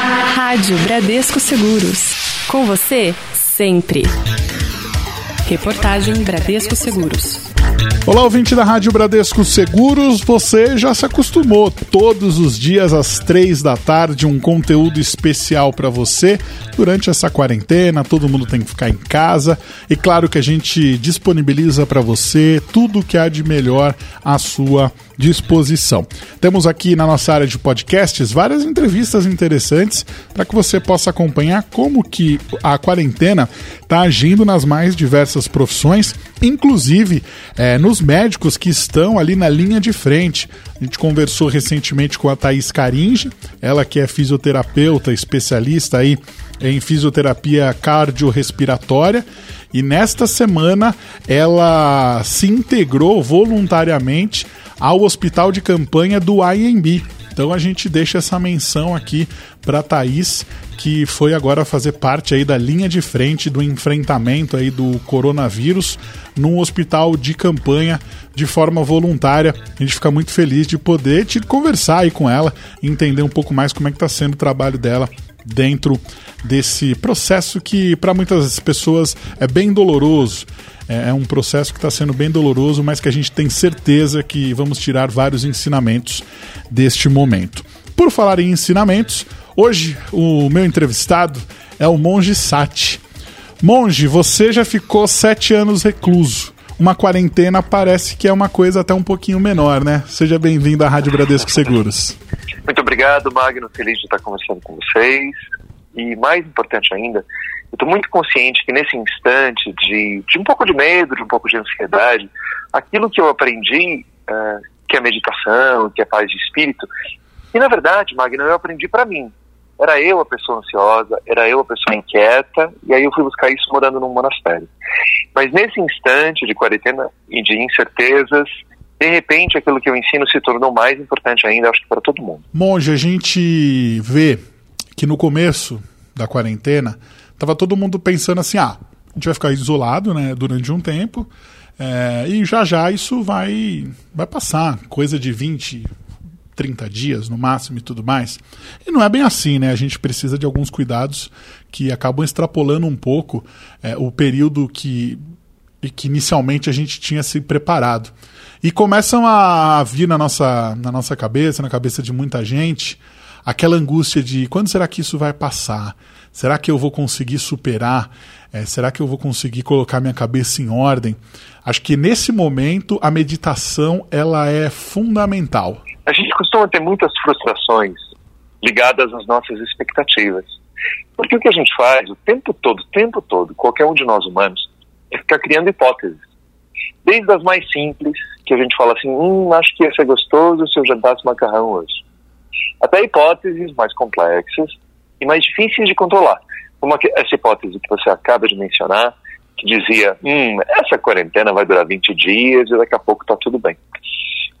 Rádio Bradesco Seguros. Com você, sempre. Reportagem Bradesco Seguros. Olá, ouvinte da Rádio Bradesco Seguros. Você já se acostumou todos os dias às três da tarde um conteúdo especial para você durante essa quarentena. Todo mundo tem que ficar em casa e claro que a gente disponibiliza para você tudo que há de melhor à sua disposição. Temos aqui na nossa área de podcasts várias entrevistas interessantes para que você possa acompanhar como que a quarentena está agindo nas mais diversas profissões, inclusive é, nos médicos que estão ali na linha de frente. A gente conversou recentemente com a Thaís Caringe, ela que é fisioterapeuta, especialista aí em fisioterapia cardiorrespiratória. E nesta semana ela se integrou voluntariamente ao hospital de campanha do IMB. Então a gente deixa essa menção aqui para Thaís, que foi agora fazer parte aí da linha de frente do enfrentamento aí do coronavírus num hospital de campanha de forma voluntária. A gente fica muito feliz de poder te conversar aí com ela, entender um pouco mais como é que está sendo o trabalho dela dentro desse processo que para muitas pessoas é bem doloroso. É, é um processo que está sendo bem doloroso, mas que a gente tem certeza que vamos tirar vários ensinamentos deste momento. Por falar em ensinamentos, hoje o meu entrevistado é o Monge Sati. Monge, você já ficou sete anos recluso. Uma quarentena parece que é uma coisa até um pouquinho menor, né? Seja bem-vindo à Rádio Bradesco Seguros. Muito obrigado, Magno. Feliz de estar conversando com vocês. E mais importante ainda, eu estou muito consciente que nesse instante de, de um pouco de medo, de um pouco de ansiedade, aquilo que eu aprendi, uh, que é meditação, que é paz de espírito, e na verdade, Magno, eu aprendi para mim. Era eu a pessoa ansiosa, era eu a pessoa inquieta, e aí eu fui buscar isso morando num monastério. Mas nesse instante de quarentena e de incertezas, de repente aquilo que eu ensino se tornou mais importante ainda, acho que para todo mundo. Monge, a gente vê que no começo da quarentena tava todo mundo pensando assim, ah, a gente vai ficar isolado, né, durante um tempo, é, e já já isso vai vai passar, coisa de 20, 30 dias no máximo e tudo mais. E não é bem assim, né? A gente precisa de alguns cuidados que acabam extrapolando um pouco é, o período que, que inicialmente a gente tinha se preparado. E começam a vir na nossa, na nossa cabeça, na cabeça de muita gente, aquela angústia de quando será que isso vai passar? Será que eu vou conseguir superar? É, será que eu vou conseguir colocar minha cabeça em ordem? Acho que nesse momento a meditação ela é fundamental. A gente costuma ter muitas frustrações ligadas às nossas expectativas. Porque o que a gente faz o tempo todo, o tempo todo, qualquer um de nós humanos, é ficar criando hipóteses. Desde as mais simples, que a gente fala assim, hum, acho que ia ser gostoso se eu jantasse macarrão hoje. Até hipóteses mais complexas e mais difíceis de controlar. Como essa hipótese que você acaba de mencionar, que dizia, hum, essa quarentena vai durar 20 dias e daqui a pouco está tudo bem.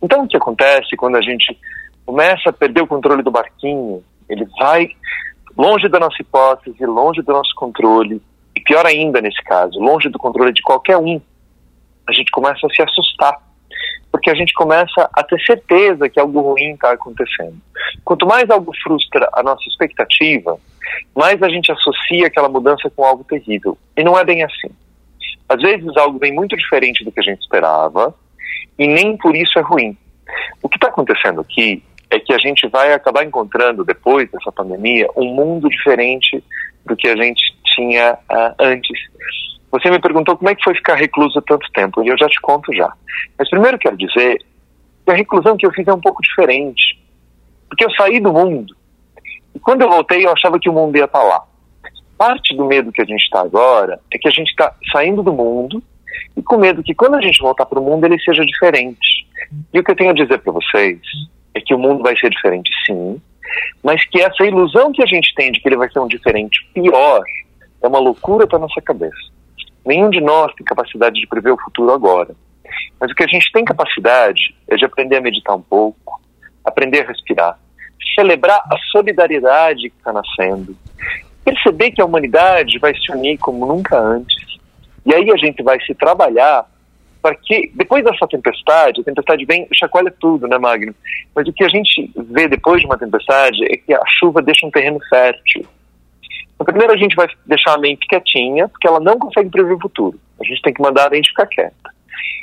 Então o que acontece quando a gente começa a perder o controle do barquinho, ele vai longe da nossa hipótese, longe do nosso controle, e pior ainda nesse caso, longe do controle de qualquer um, a gente começa a se assustar, porque a gente começa a ter certeza que algo ruim está acontecendo. Quanto mais algo frustra a nossa expectativa, mais a gente associa aquela mudança com algo terrível. E não é bem assim. Às vezes algo vem muito diferente do que a gente esperava, e nem por isso é ruim. O que está acontecendo aqui é que a gente vai acabar encontrando, depois dessa pandemia, um mundo diferente do que a gente tinha uh, antes. Você me perguntou como é que foi ficar recluso tanto tempo, e eu já te conto já. Mas primeiro quero dizer que a reclusão que eu fiz é um pouco diferente. Porque eu saí do mundo. E quando eu voltei, eu achava que o mundo ia estar tá lá. Parte do medo que a gente está agora é que a gente está saindo do mundo e com medo que quando a gente voltar para o mundo ele seja diferente. E o que eu tenho a dizer para vocês é que o mundo vai ser diferente sim, mas que essa ilusão que a gente tem de que ele vai ser um diferente pior é uma loucura para nossa cabeça. Nenhum de nós tem capacidade de prever o futuro agora. Mas o que a gente tem capacidade é de aprender a meditar um pouco, aprender a respirar, celebrar a solidariedade que está nascendo, perceber que a humanidade vai se unir como nunca antes. E aí a gente vai se trabalhar para que, depois dessa tempestade, a tempestade vem chacoalha tudo, né, Magno? Mas o que a gente vê depois de uma tempestade é que a chuva deixa um terreno fértil. Então, primeiro a gente vai deixar a mente quietinha, porque ela não consegue prever o futuro. A gente tem que mandar a mente ficar quieta.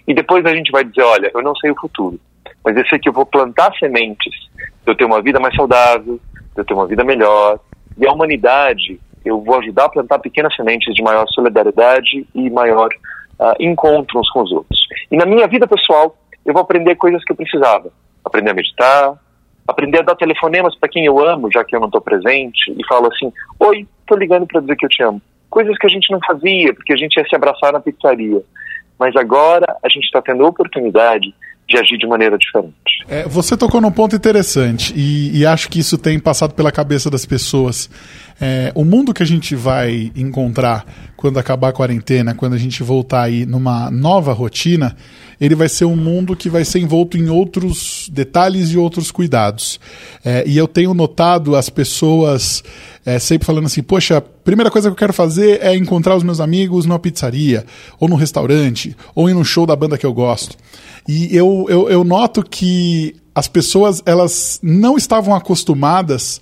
E depois a gente vai dizer, olha, eu não sei o futuro, mas eu sei que eu vou plantar sementes eu ter uma vida mais saudável, eu ter uma vida melhor. E a humanidade, eu vou ajudar a plantar pequenas sementes de maior solidariedade e maior uh, encontro uns com os outros. E na minha vida pessoal, eu vou aprender coisas que eu precisava. Aprender a meditar, aprender a dar telefonemas para quem eu amo, já que eu não estou presente, e falo assim: Oi, estou ligando para dizer que eu te amo. Coisas que a gente não fazia, porque a gente ia se abraçar na pizzaria. Mas agora a gente está tendo a oportunidade de agir de maneira diferente. É, você tocou num ponto interessante e, e, acho que isso tem passado pela cabeça das pessoas. É, o mundo que a gente vai encontrar quando acabar a quarentena, quando a gente voltar aí numa nova rotina, ele vai ser um mundo que vai ser envolto em outros detalhes e outros cuidados. É, e eu tenho notado as pessoas é, sempre falando assim: poxa, primeira coisa que eu quero fazer é encontrar os meus amigos numa pizzaria, ou num restaurante, ou ir num show da banda que eu gosto. E eu, eu, eu noto que as pessoas elas não estavam acostumadas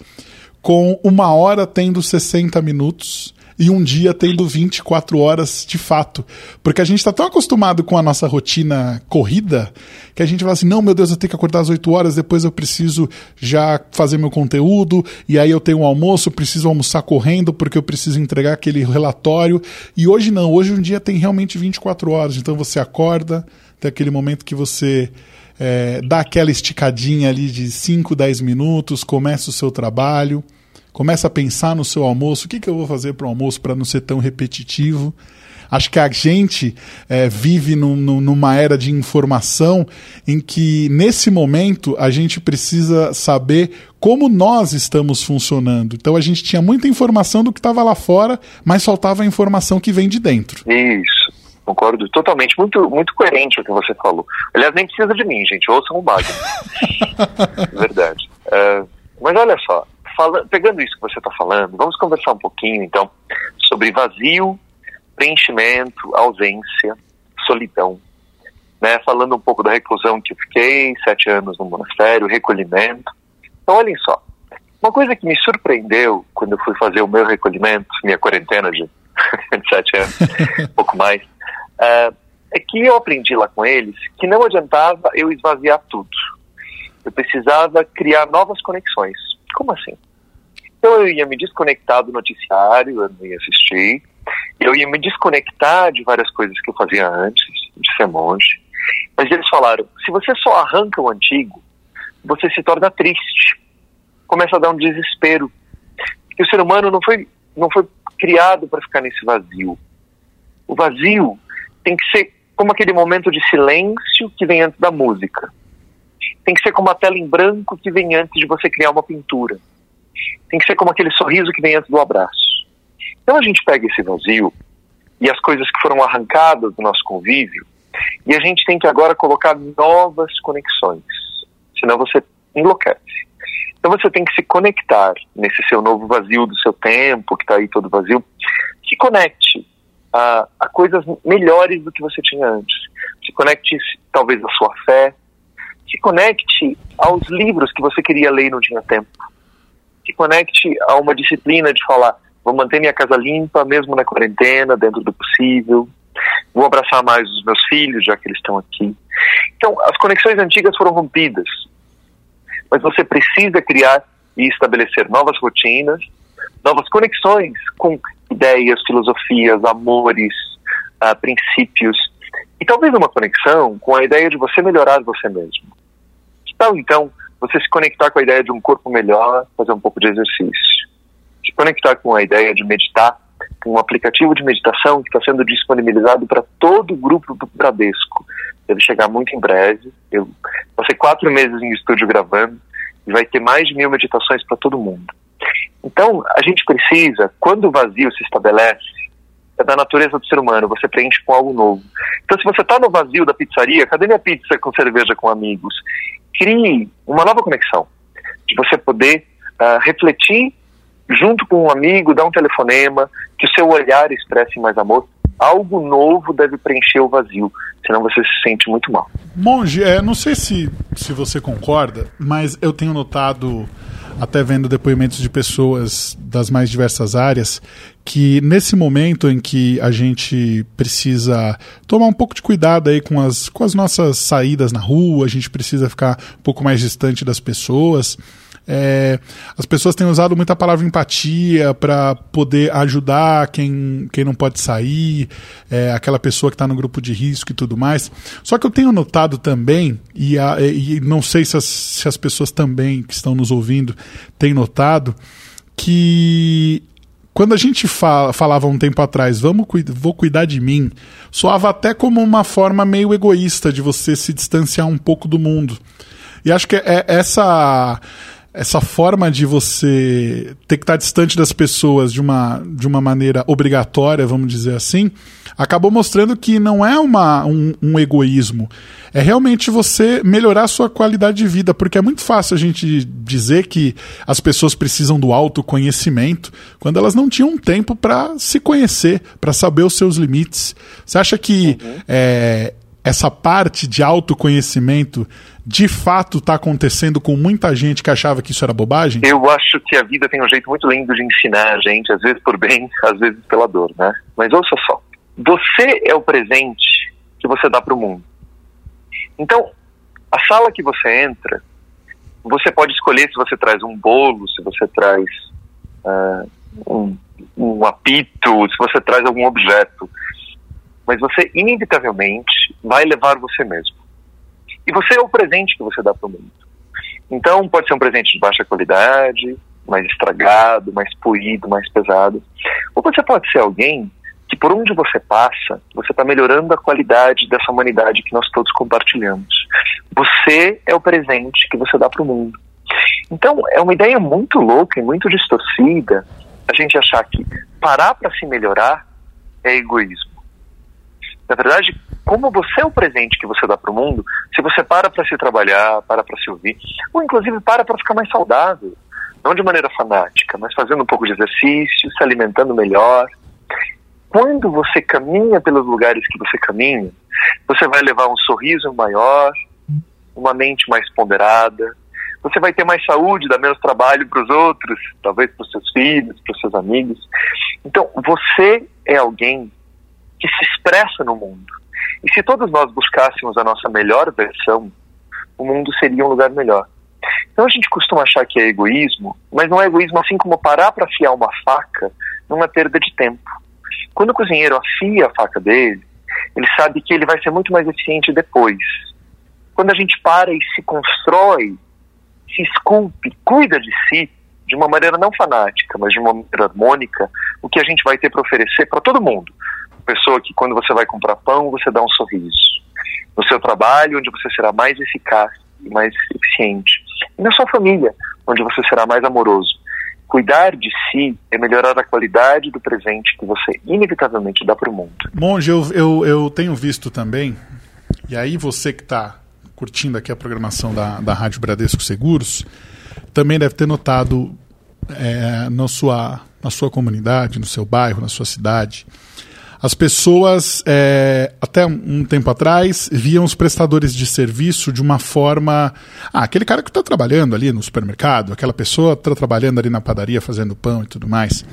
com uma hora tendo 60 minutos e um dia tendo 24 horas de fato. Porque a gente está tão acostumado com a nossa rotina corrida que a gente fala assim: não, meu Deus, eu tenho que acordar às 8 horas, depois eu preciso já fazer meu conteúdo, e aí eu tenho um almoço, preciso almoçar correndo porque eu preciso entregar aquele relatório. E hoje não, hoje um dia tem realmente 24 horas, então você acorda, tem aquele momento que você. É, dá aquela esticadinha ali de 5, 10 minutos, começa o seu trabalho, começa a pensar no seu almoço, o que, que eu vou fazer para o almoço para não ser tão repetitivo. Acho que a gente é, vive num, numa era de informação em que, nesse momento, a gente precisa saber como nós estamos funcionando. Então, a gente tinha muita informação do que estava lá fora, mas faltava a informação que vem de dentro. Isso. Concordo totalmente, muito, muito coerente o que você falou. Aliás, nem precisa de mim, gente, ouçam o Magno. Verdade. Uh, mas olha só, fala, pegando isso que você está falando, vamos conversar um pouquinho, então, sobre vazio, preenchimento, ausência, solidão. Né? Falando um pouco da reclusão que eu fiquei, sete anos no monastério, recolhimento. Então, olhem só. Uma coisa que me surpreendeu quando eu fui fazer o meu recolhimento, minha quarentena de, sete anos, um pouco mais, uh, é que eu aprendi lá com eles que não adiantava eu esvaziar tudo. Eu precisava criar novas conexões. Como assim? Então eu ia me desconectar do noticiário, eu não ia assistir, eu ia me desconectar de várias coisas que eu fazia antes de ser monge. Mas eles falaram: se você só arranca o antigo, você se torna triste, começa a dar um desespero. Porque o ser humano não foi, não foi criado para ficar nesse vazio. O vazio tem que ser como aquele momento de silêncio que vem antes da música. Tem que ser como a tela em branco que vem antes de você criar uma pintura tem que ser como aquele sorriso que vem antes do abraço. Então a gente pega esse vazio e as coisas que foram arrancadas do nosso convívio e a gente tem que agora colocar novas conexões, senão você enlouquece. Então você tem que se conectar nesse seu novo vazio do seu tempo, que está aí todo vazio, se conecte a, a coisas melhores do que você tinha antes. Se conecte talvez à sua fé, se conecte aos livros que você queria ler e não tinha tempo se conecte a uma disciplina de falar, vou manter minha casa limpa, mesmo na quarentena, dentro do possível, vou abraçar mais os meus filhos, já que eles estão aqui. Então, as conexões antigas foram rompidas, mas você precisa criar e estabelecer novas rotinas, novas conexões com ideias, filosofias, amores, uh, princípios, e talvez uma conexão com a ideia de você melhorar você mesmo. Então, então, você se conectar com a ideia de um corpo melhor, fazer um pouco de exercício. Se conectar com a ideia de meditar, com um aplicativo de meditação que está sendo disponibilizado para todo o grupo do Bradesco. Deve chegar muito em breve. Eu passei quatro meses em estúdio gravando e vai ter mais de mil meditações para todo mundo. Então, a gente precisa, quando o vazio se estabelece, é da natureza do ser humano, você preenche com algo novo. Então, se você está no vazio da pizzaria, cadê minha pizza com cerveja com amigos? Crie uma nova conexão, de você poder uh, refletir junto com um amigo, dar um telefonema, que o seu olhar expresse mais amor, Algo novo deve preencher o vazio, senão você se sente muito mal. Monge, é, não sei se, se você concorda, mas eu tenho notado, até vendo depoimentos de pessoas das mais diversas áreas, que nesse momento em que a gente precisa tomar um pouco de cuidado aí com as, com as nossas saídas na rua, a gente precisa ficar um pouco mais distante das pessoas. É, as pessoas têm usado muita palavra empatia para poder ajudar quem, quem não pode sair, é, aquela pessoa que está no grupo de risco e tudo mais. Só que eu tenho notado também, e, a, e não sei se as, se as pessoas também que estão nos ouvindo têm notado, que quando a gente fala, falava um tempo atrás, vamos vou cuidar de mim, soava até como uma forma meio egoísta de você se distanciar um pouco do mundo. E acho que é essa essa forma de você ter que estar distante das pessoas de uma, de uma maneira obrigatória, vamos dizer assim, acabou mostrando que não é uma, um, um egoísmo. É realmente você melhorar a sua qualidade de vida, porque é muito fácil a gente dizer que as pessoas precisam do autoconhecimento quando elas não tinham tempo para se conhecer, para saber os seus limites. Você acha que uhum. é, essa parte de autoconhecimento de fato está acontecendo com muita gente que achava que isso era bobagem? Eu acho que a vida tem um jeito muito lindo de ensinar a gente, às vezes por bem, às vezes pela dor, né? Mas ouça só, você é o presente que você dá para o mundo. Então, a sala que você entra, você pode escolher se você traz um bolo, se você traz uh, um, um apito, se você traz algum objeto mas você inevitavelmente vai levar você mesmo. E você é o presente que você dá para o mundo. Então, pode ser um presente de baixa qualidade, mais estragado, mais polido, mais pesado. Ou você pode ser alguém que, por onde você passa, você está melhorando a qualidade dessa humanidade que nós todos compartilhamos. Você é o presente que você dá para o mundo. Então, é uma ideia muito louca e muito distorcida a gente achar que parar para se melhorar é egoísmo. Na verdade, como você é o presente que você dá para o mundo, se você para para se trabalhar, para para se ouvir, ou inclusive para para ficar mais saudável, não de maneira fanática, mas fazendo um pouco de exercício, se alimentando melhor. Quando você caminha pelos lugares que você caminha, você vai levar um sorriso maior, uma mente mais ponderada, você vai ter mais saúde, dar menos trabalho para os outros, talvez para os seus filhos, para os seus amigos. Então, você é alguém que se expressa no mundo. E se todos nós buscássemos a nossa melhor versão, o mundo seria um lugar melhor. Então a gente costuma achar que é egoísmo, mas não é egoísmo assim como parar para afiar uma faca numa perda de tempo. Quando o cozinheiro afia a faca dele, ele sabe que ele vai ser muito mais eficiente depois. Quando a gente para e se constrói, se esculpe, cuida de si, de uma maneira não fanática, mas de uma maneira harmônica, o que a gente vai ter para oferecer para todo mundo, pessoa que quando você vai comprar pão, você dá um sorriso. No seu trabalho, onde você será mais eficaz e mais eficiente. E na sua família, onde você será mais amoroso. Cuidar de si é melhorar a qualidade do presente que você inevitavelmente dá para o mundo. Monge, eu, eu, eu tenho visto também, e aí você que está curtindo aqui a programação da, da Rádio Bradesco Seguros, também deve ter notado é, na, sua, na sua comunidade, no seu bairro, na sua cidade, as pessoas, é, até um tempo atrás, viam os prestadores de serviço de uma forma. Ah, aquele cara que está trabalhando ali no supermercado, aquela pessoa está trabalhando ali na padaria fazendo pão e tudo mais.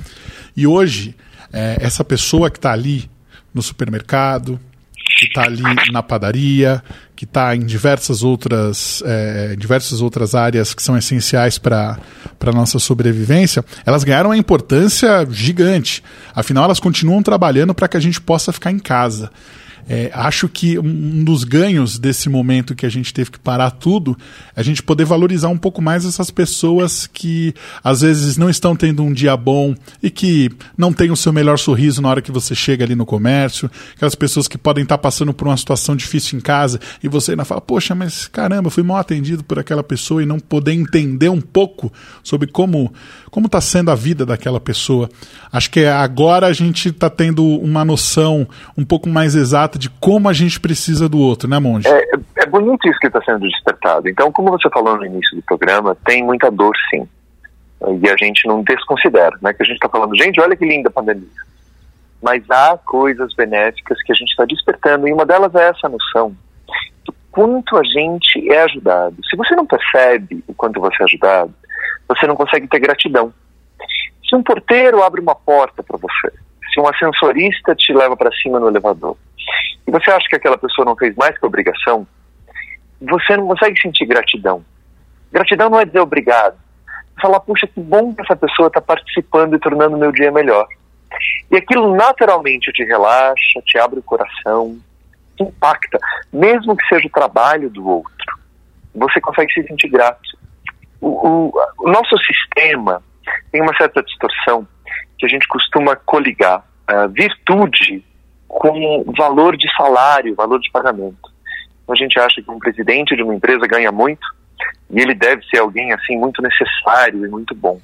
E hoje, é, essa pessoa que está ali no supermercado, que está ali na padaria, que está em diversas outras, é, diversas outras áreas que são essenciais para a nossa sobrevivência, elas ganharam uma importância gigante. Afinal, elas continuam trabalhando para que a gente possa ficar em casa. É, acho que um dos ganhos desse momento que a gente teve que parar tudo é a gente poder valorizar um pouco mais essas pessoas que às vezes não estão tendo um dia bom e que não têm o seu melhor sorriso na hora que você chega ali no comércio, aquelas pessoas que podem estar passando por uma situação difícil em casa e você ainda fala, poxa, mas caramba, fui mal atendido por aquela pessoa e não poder entender um pouco sobre como como está sendo a vida daquela pessoa. Acho que agora a gente está tendo uma noção um pouco mais exata de como a gente precisa do outro, né, Monge? É, é bonito isso que está sendo despertado. Então, como você falou no início do programa, tem muita dor, sim. E a gente não desconsidera, né? Que a gente está falando, gente, olha que linda a pandemia. mas há coisas benéficas que a gente está despertando, e uma delas é essa noção do quanto a gente é ajudado. Se você não percebe o quanto você é ajudado, você não consegue ter gratidão. Se um porteiro abre uma porta para você, se um ascensorista te leva para cima no elevador, e você acha que aquela pessoa não fez mais que obrigação, você não consegue sentir gratidão. Gratidão não é dizer obrigado. Falar, puxa, que bom que essa pessoa está participando e tornando meu dia melhor. E aquilo naturalmente te relaxa, te abre o coração, te impacta, mesmo que seja o trabalho do outro. Você consegue se sentir grato. O, o, o nosso sistema tem uma certa distorção que a gente costuma coligar uh, virtude com valor de salário, valor de pagamento. Então a gente acha que um presidente de uma empresa ganha muito e ele deve ser alguém assim muito necessário e muito bom.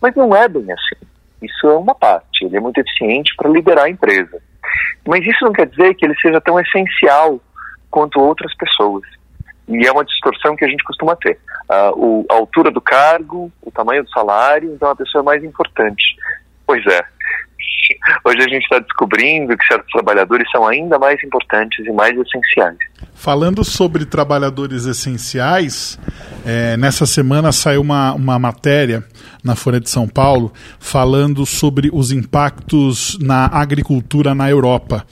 Mas não é bem assim. Isso é uma parte. Ele é muito eficiente para liderar a empresa. Mas isso não quer dizer que ele seja tão essencial quanto outras pessoas. E é uma distorção que a gente costuma ter. Uh, o, a altura do cargo, o tamanho do salário, então a pessoa é mais importante. Pois é. Hoje a gente está descobrindo que certos trabalhadores são ainda mais importantes e mais essenciais. Falando sobre trabalhadores essenciais, é, nessa semana saiu uma, uma matéria na Folha de São Paulo falando sobre os impactos na agricultura na Europa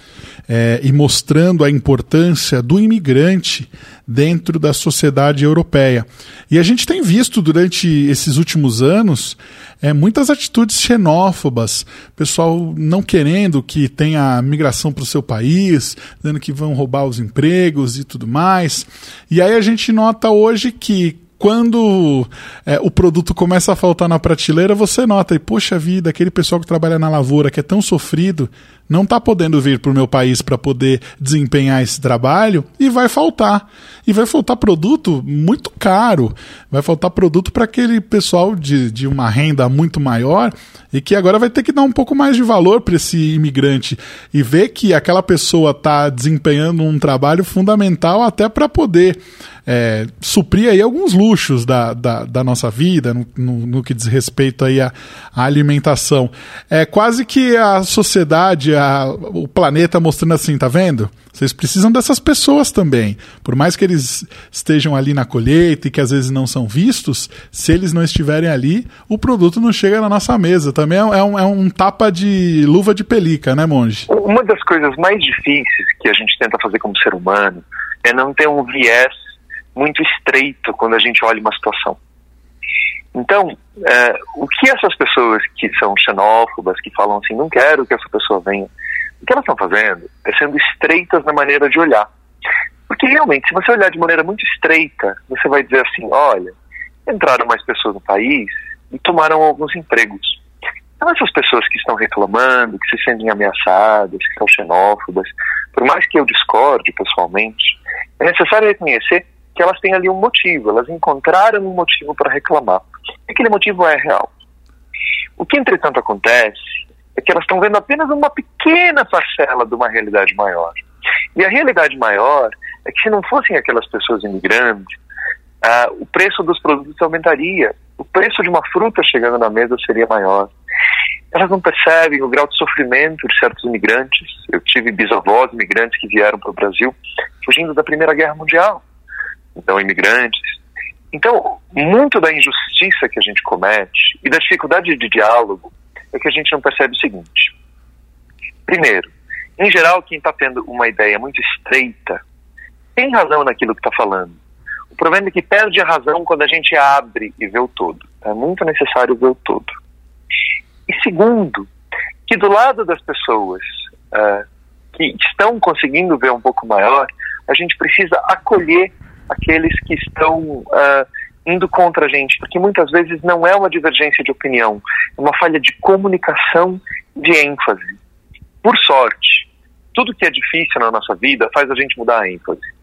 é, e mostrando a importância do imigrante dentro da sociedade europeia. E a gente tem visto durante esses últimos anos é, muitas atitudes xenófobas, pessoal não querendo que tenha migração para o seu país, dizendo que vão roubar os empregos e tudo mais. E aí a gente nota hoje que quando é, o produto começa a faltar na prateleira, você nota, e poxa vida, aquele pessoal que trabalha na lavoura, que é tão sofrido, não está podendo vir para o meu país para poder desempenhar esse trabalho e vai faltar. E vai faltar produto muito caro, vai faltar produto para aquele pessoal de, de uma renda muito maior e que agora vai ter que dar um pouco mais de valor para esse imigrante e ver que aquela pessoa está desempenhando um trabalho fundamental até para poder é, suprir aí alguns luxos da, da, da nossa vida, no, no, no, que diz respeito aí à, à, alimentação. É quase que a sociedade, a, o planeta mostrando assim, tá vendo? Vocês precisam dessas pessoas também. Por mais que eles estejam ali na colheita e que às vezes não são vistos, se eles não estiverem ali, o produto não chega na nossa mesa. Também é, é um, é um tapa de luva de pelica, né, Monge? Uma das coisas mais difíceis que a gente tenta fazer como ser humano é não ter um viés muito estreito quando a gente olha uma situação. Então, é, o que essas pessoas que são xenófobas, que falam assim, não quero que essa pessoa venha, o que elas estão fazendo é sendo estreitas na maneira de olhar. Porque realmente, se você olhar de maneira muito estreita, você vai dizer assim: olha, entraram mais pessoas no país e tomaram alguns empregos. Então, essas pessoas que estão reclamando, que se sentem ameaçadas, que são xenófobas, por mais que eu discorde pessoalmente, é necessário reconhecer que elas têm ali um motivo, elas encontraram um motivo para reclamar. Aquele motivo é real. O que, entretanto, acontece é que elas estão vendo apenas uma pequena parcela de uma realidade maior. E a realidade maior é que se não fossem aquelas pessoas imigrantes, ah, o preço dos produtos aumentaria, o preço de uma fruta chegando na mesa seria maior. Elas não percebem o grau de sofrimento de certos imigrantes. Eu tive bisavós imigrantes que vieram para o Brasil fugindo da Primeira Guerra Mundial então imigrantes. Então, muito da injustiça que a gente comete e da dificuldade de diálogo é que a gente não percebe o seguinte. Primeiro, em geral, quem está tendo uma ideia muito estreita tem razão naquilo que está falando. O problema é que perde a razão quando a gente abre e vê o todo. É muito necessário ver o todo. E segundo, que do lado das pessoas uh, que estão conseguindo ver um pouco maior, a gente precisa acolher aqueles que estão uh, indo contra a gente, porque muitas vezes não é uma divergência de opinião, é uma falha de comunicação, de ênfase. Por sorte, tudo que é difícil na nossa vida faz a gente mudar a ênfase.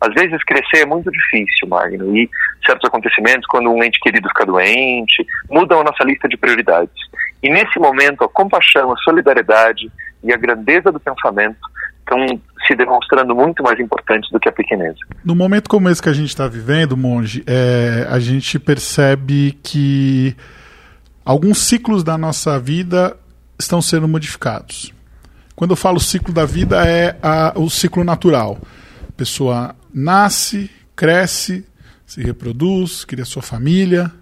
Às vezes crescer é muito difícil, Magno, e certos acontecimentos, quando um ente querido fica doente, mudam a nossa lista de prioridades. E nesse momento, a compaixão, a solidariedade e a grandeza do pensamento estão se demonstrando muito mais importantes do que a pequeneza. No momento como esse que a gente está vivendo, Monge, é, a gente percebe que alguns ciclos da nossa vida estão sendo modificados. Quando eu falo ciclo da vida, é a, o ciclo natural. A pessoa nasce, cresce, se reproduz, cria sua família,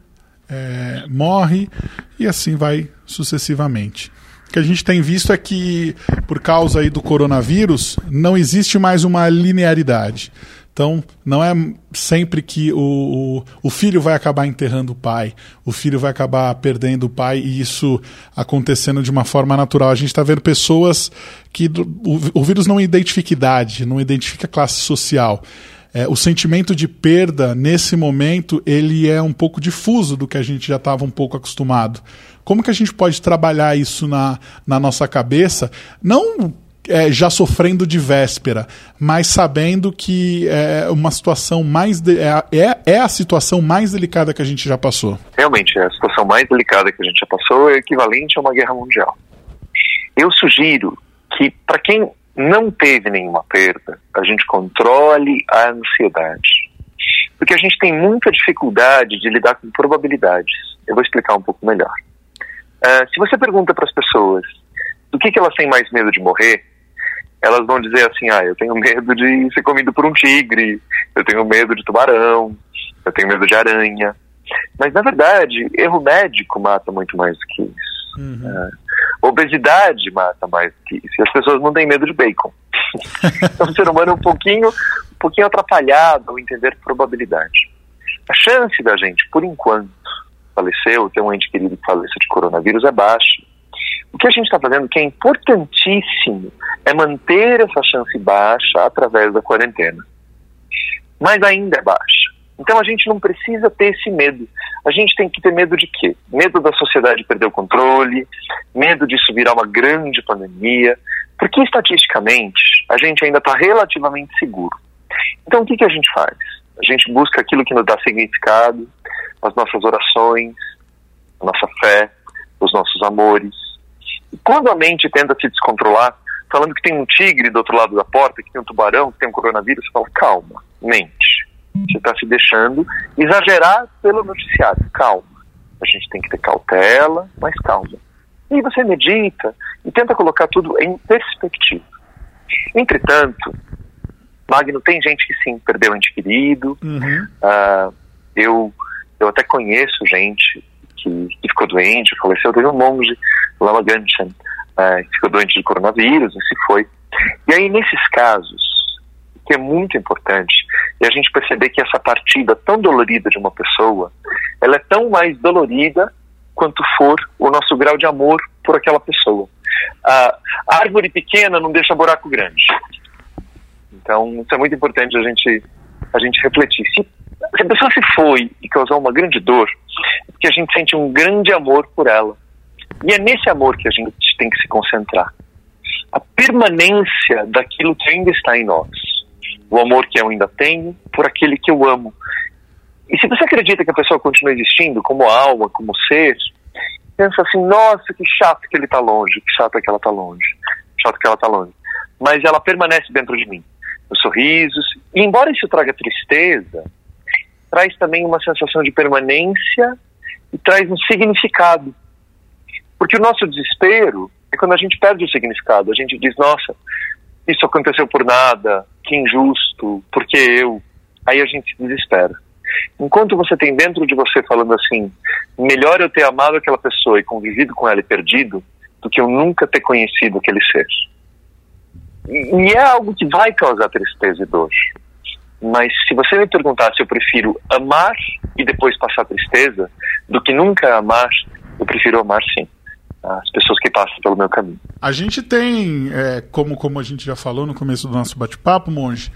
é, morre e assim vai sucessivamente. Que a gente tem visto é que, por causa aí do coronavírus, não existe mais uma linearidade. Então, não é sempre que o, o, o, filho vai acabar enterrando o pai, o filho vai acabar perdendo o pai e isso acontecendo de uma forma natural. A gente está vendo pessoas que o, o, vírus não identifica idade, não identifica classe social. É, o sentimento de perda, nesse momento, ele é um pouco difuso do que a gente já estava um pouco acostumado. Como que a gente pode trabalhar isso na, na nossa cabeça? Não é, já sofrendo de véspera, mas sabendo que é uma situação mais de, é, é, é, a situação mais delicada que a gente já passou. Realmente, a situação mais delicada que a gente já passou é equivalente a uma guerra mundial. Eu sugiro que, para quem não teve nenhuma perda, a gente controle a ansiedade. Porque a gente tem muita dificuldade de lidar com probabilidades. Eu vou explicar um pouco melhor. Uh, se você pergunta para as pessoas do que, que elas têm mais medo de morrer, elas vão dizer assim: ah, eu tenho medo de ser comido por um tigre, eu tenho medo de tubarão, eu tenho medo de aranha. Mas, na verdade, erro médico mata muito mais do que isso. Uhum. Uh, obesidade mata mais que isso. E as pessoas não têm medo de bacon. então, o ser humano é um pouquinho, um pouquinho atrapalhado ao entender probabilidade. A chance da gente, por enquanto, falecer ou ter um ente querido que faleça de coronavírus é baixa. O que a gente está fazendo, que é importantíssimo, é manter essa chance baixa através da quarentena. Mas ainda é baixa. Então a gente não precisa ter esse medo. A gente tem que ter medo de quê? Medo da sociedade perder o controle, medo disso virar uma grande pandemia, porque estatisticamente a gente ainda está relativamente seguro. Então o que, que a gente faz? A gente busca aquilo que nos dá significado, as nossas orações, a nossa fé, os nossos amores, quando a mente tenta se descontrolar, falando que tem um tigre do outro lado da porta, que tem um tubarão, que tem um coronavírus, você fala, calma, mente. Você está se deixando exagerar pelo noticiário. Calma. A gente tem que ter cautela, mas calma. E você medita e tenta colocar tudo em perspectiva. Entretanto, Magno, tem gente que sim, perdeu um ente querido. Uhum. Uh, eu, eu até conheço gente que, que ficou doente, faleceu. Teve um monge, Lama Ganchan, uh, que ficou doente de coronavírus e se foi. E aí, nesses casos, que é muito importante, é a gente perceber que essa partida tão dolorida de uma pessoa, ela é tão mais dolorida quanto for o nosso grau de amor por aquela pessoa. A árvore pequena não deixa buraco grande. Então, isso é muito importante a gente, a gente refletir. Se se a pessoa se foi e causou uma grande dor, é porque a gente sente um grande amor por ela. E é nesse amor que a gente tem que se concentrar. A permanência daquilo que ainda está em nós. O amor que eu ainda tenho por aquele que eu amo. E se você acredita que a pessoa continua existindo como alma, como ser, pensa assim, nossa, que chato que ele está longe, que chato que ela está longe, chato que ela está longe. Mas ela permanece dentro de mim, nos sorrisos. E embora isso traga tristeza, traz também uma sensação de permanência e traz um significado. Porque o nosso desespero é quando a gente perde o significado. A gente diz, nossa, isso aconteceu por nada, que injusto, porque eu. Aí a gente se desespera. Enquanto você tem dentro de você falando assim, melhor eu ter amado aquela pessoa e convivido com ela e perdido, do que eu nunca ter conhecido aquele ser. E é algo que vai causar tristeza e dor. Mas se você me perguntar se eu prefiro amar e depois passar tristeza, do que nunca amar, eu prefiro amar sim. As pessoas que passam pelo meu caminho. A gente tem, é, como, como a gente já falou no começo do nosso bate-papo, Monge,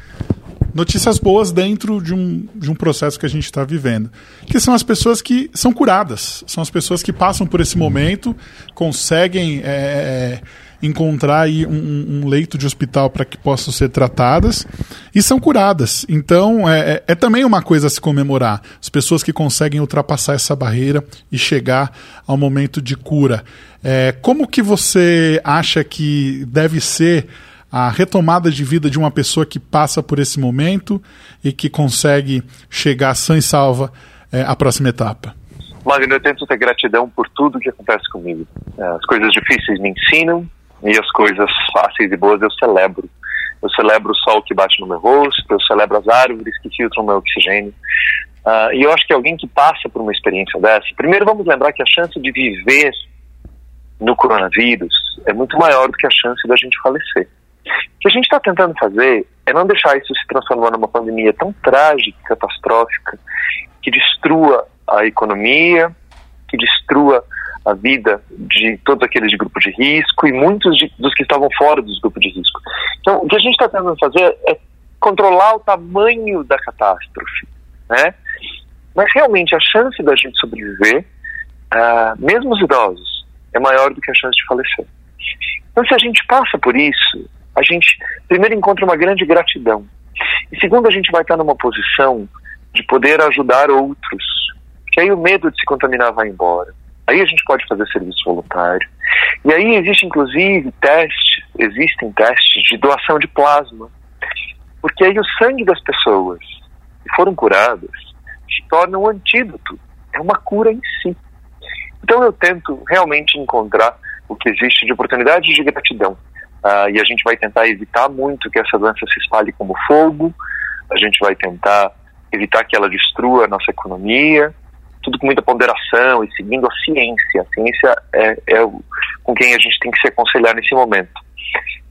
notícias boas dentro de um, de um processo que a gente está vivendo. Que são as pessoas que são curadas, são as pessoas que passam por esse momento, conseguem. É, é encontrar aí um, um leito de hospital para que possam ser tratadas e são curadas. Então é, é, é, também uma coisa a se comemorar. As pessoas que conseguem ultrapassar essa barreira e chegar ao momento de cura. É, como que você acha que deve ser a retomada de vida de uma pessoa que passa por esse momento e que consegue chegar sã e salva é, à próxima etapa? Magno, eu tento ter gratidão por tudo que acontece comigo. As coisas difíceis me ensinam, e as coisas fáceis e boas eu celebro. Eu celebro o sol que bate no meu rosto, eu celebro as árvores que filtram meu oxigênio. Uh, e eu acho que alguém que passa por uma experiência dessa, primeiro vamos lembrar que a chance de viver no coronavírus é muito maior do que a chance da gente falecer. O que a gente está tentando fazer é não deixar isso se transformar numa pandemia tão trágica, catastrófica, que destrua a economia, que destrua a vida de todos aqueles de grupo de risco e muitos de, dos que estavam fora dos grupos de risco. Então, o que a gente está tentando fazer é controlar o tamanho da catástrofe, né? Mas realmente a chance da gente sobreviver, uh, mesmo os idosos, é maior do que a chance de falecer. Então, se a gente passa por isso, a gente primeiro encontra uma grande gratidão e segundo a gente vai estar numa posição de poder ajudar outros, que aí o medo de se contaminar vai embora. Aí a gente pode fazer serviço voluntário. E aí existe inclusive testes, existem testes de doação de plasma. Porque aí o sangue das pessoas que foram curadas se torna um antídoto, é uma cura em si. Então eu tento realmente encontrar o que existe de oportunidades de gratidão. Uh, e a gente vai tentar evitar muito que essa doença se espalhe como fogo, a gente vai tentar evitar que ela destrua a nossa economia, tudo com muita ponderação e seguindo a ciência. A ciência é, é com quem a gente tem que se aconselhar nesse momento.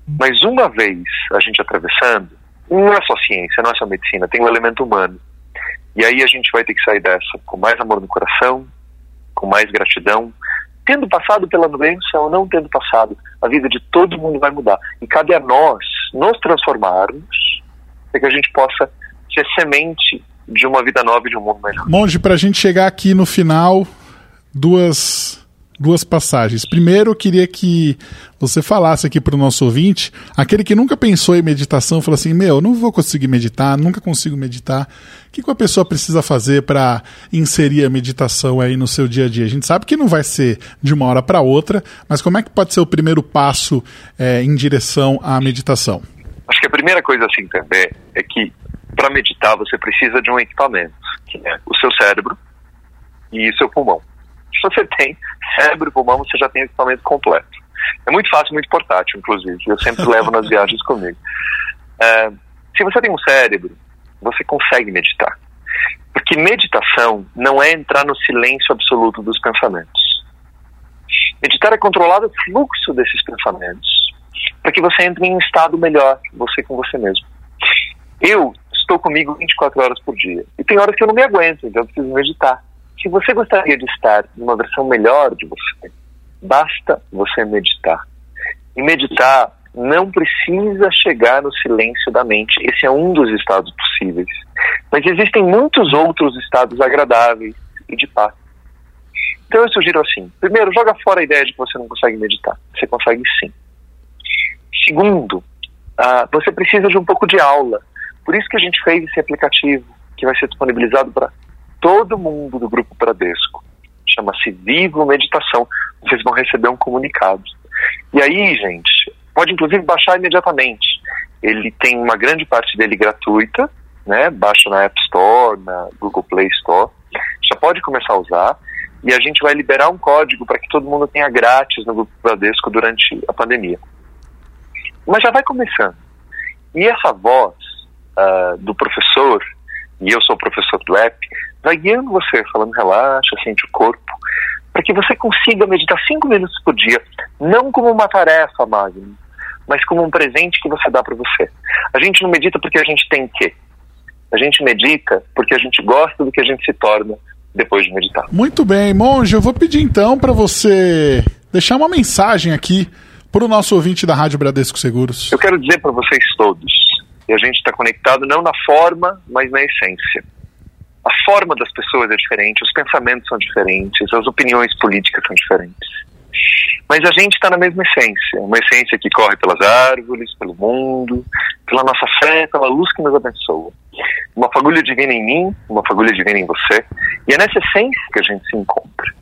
Mas uma vez a gente atravessando, não é só ciência, não é só medicina, tem o um elemento humano. E aí a gente vai ter que sair dessa com mais amor no coração, com mais gratidão, tendo passado pela doença ou não tendo passado, a vida de todo mundo vai mudar. E cabe a nós nos transformarmos para que a gente possa ser semente de uma vida nova e de um mundo melhor. Monge, para a gente chegar aqui no final, duas duas passagens. Primeiro, eu queria que você falasse aqui para o nosso ouvinte, aquele que nunca pensou em meditação, falou assim: Meu, não vou conseguir meditar, nunca consigo meditar. O que, que a pessoa precisa fazer para inserir a meditação aí no seu dia a dia? A gente sabe que não vai ser de uma hora para outra, mas como é que pode ser o primeiro passo é, em direção à meditação? Acho que a primeira coisa a se entender é que para meditar você precisa de um equipamento, que é o seu cérebro e o seu pulmão. Se você tem cérebro e pulmão, você já tem o equipamento completo. É muito fácil, muito portátil, inclusive. Eu sempre levo nas viagens comigo. É, se você tem um cérebro, você consegue meditar. Porque meditação não é entrar no silêncio absoluto dos pensamentos. Meditar é controlar o fluxo desses pensamentos para que você entre em um estado melhor, você com você mesmo. Eu estou comigo 24 horas por dia. E tem horas que eu não me aguento, então eu preciso meditar. Se você gostaria de estar numa versão melhor de você, basta você meditar. E meditar não precisa chegar no silêncio da mente. Esse é um dos estados possíveis. Mas existem muitos outros estados agradáveis e de paz. Então eu sugiro assim: primeiro, joga fora a ideia de que você não consegue meditar. Você consegue sim. Segundo, uh, você precisa de um pouco de aula. Por isso que a gente fez esse aplicativo, que vai ser disponibilizado para todo mundo do Grupo Bradesco. Chama-se Vivo Meditação. Vocês vão receber um comunicado. E aí, gente, pode inclusive baixar imediatamente. Ele tem uma grande parte dele gratuita, né? Baixa na App Store, na Google Play Store. Já pode começar a usar. E a gente vai liberar um código para que todo mundo tenha grátis no Grupo Bradesco durante a pandemia. Mas já vai começando. E essa voz uh, do professor, e eu sou o professor do app, vai guiando você, falando relaxa, sente o corpo, para que você consiga meditar cinco minutos por dia, não como uma tarefa, Magno, mas como um presente que você dá para você. A gente não medita porque a gente tem que. A gente medita porque a gente gosta do que a gente se torna depois de meditar. Muito bem, monge, eu vou pedir então para você deixar uma mensagem aqui para o nosso ouvinte da Rádio Bradesco Seguros. Eu quero dizer para vocês todos e a gente está conectado não na forma, mas na essência. A forma das pessoas é diferente, os pensamentos são diferentes, as opiniões políticas são diferentes. Mas a gente está na mesma essência, uma essência que corre pelas árvores, pelo mundo, pela nossa fé, pela luz que nos abençoa. Uma fagulha divina em mim, uma fagulha divina em você, e é nessa essência que a gente se encontra.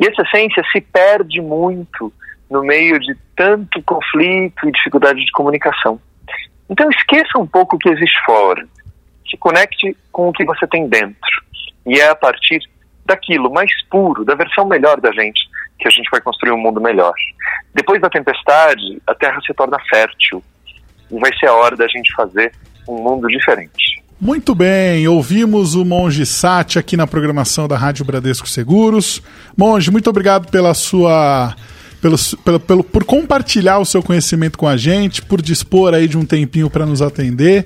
E essa essência se perde muito no meio de tanto conflito e dificuldade de comunicação. Então esqueça um pouco o que existe fora. Se conecte com o que você tem dentro. E é a partir daquilo mais puro, da versão melhor da gente, que a gente vai construir um mundo melhor. Depois da tempestade, a terra se torna fértil e vai ser a hora da gente fazer um mundo diferente. Muito bem, ouvimos o Monge Sati aqui na programação da Rádio Bradesco Seguros. Monge, muito obrigado pela sua pelo, pelo, pelo, por compartilhar o seu conhecimento com a gente, por dispor aí de um tempinho para nos atender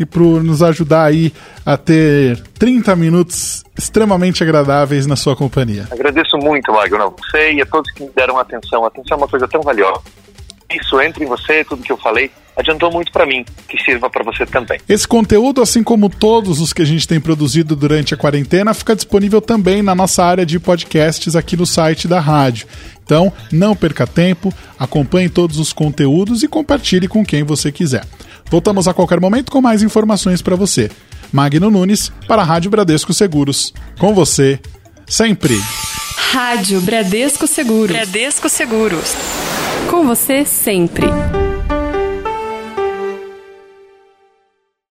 e por nos ajudar aí a ter 30 minutos extremamente agradáveis na sua companhia. Agradeço muito, Magno, você e a todos que me deram atenção. A atenção é uma coisa tão valiosa. Isso entre você, tudo que eu falei, adiantou muito para mim, que sirva para você também. Esse conteúdo, assim como todos os que a gente tem produzido durante a quarentena, fica disponível também na nossa área de podcasts aqui no site da rádio. Então, não perca tempo, acompanhe todos os conteúdos e compartilhe com quem você quiser. Voltamos a qualquer momento com mais informações para você. Magno Nunes, para a Rádio Bradesco Seguros. Com você, sempre. Rádio Bradesco Seguros. Bradesco Seguros. Com você sempre.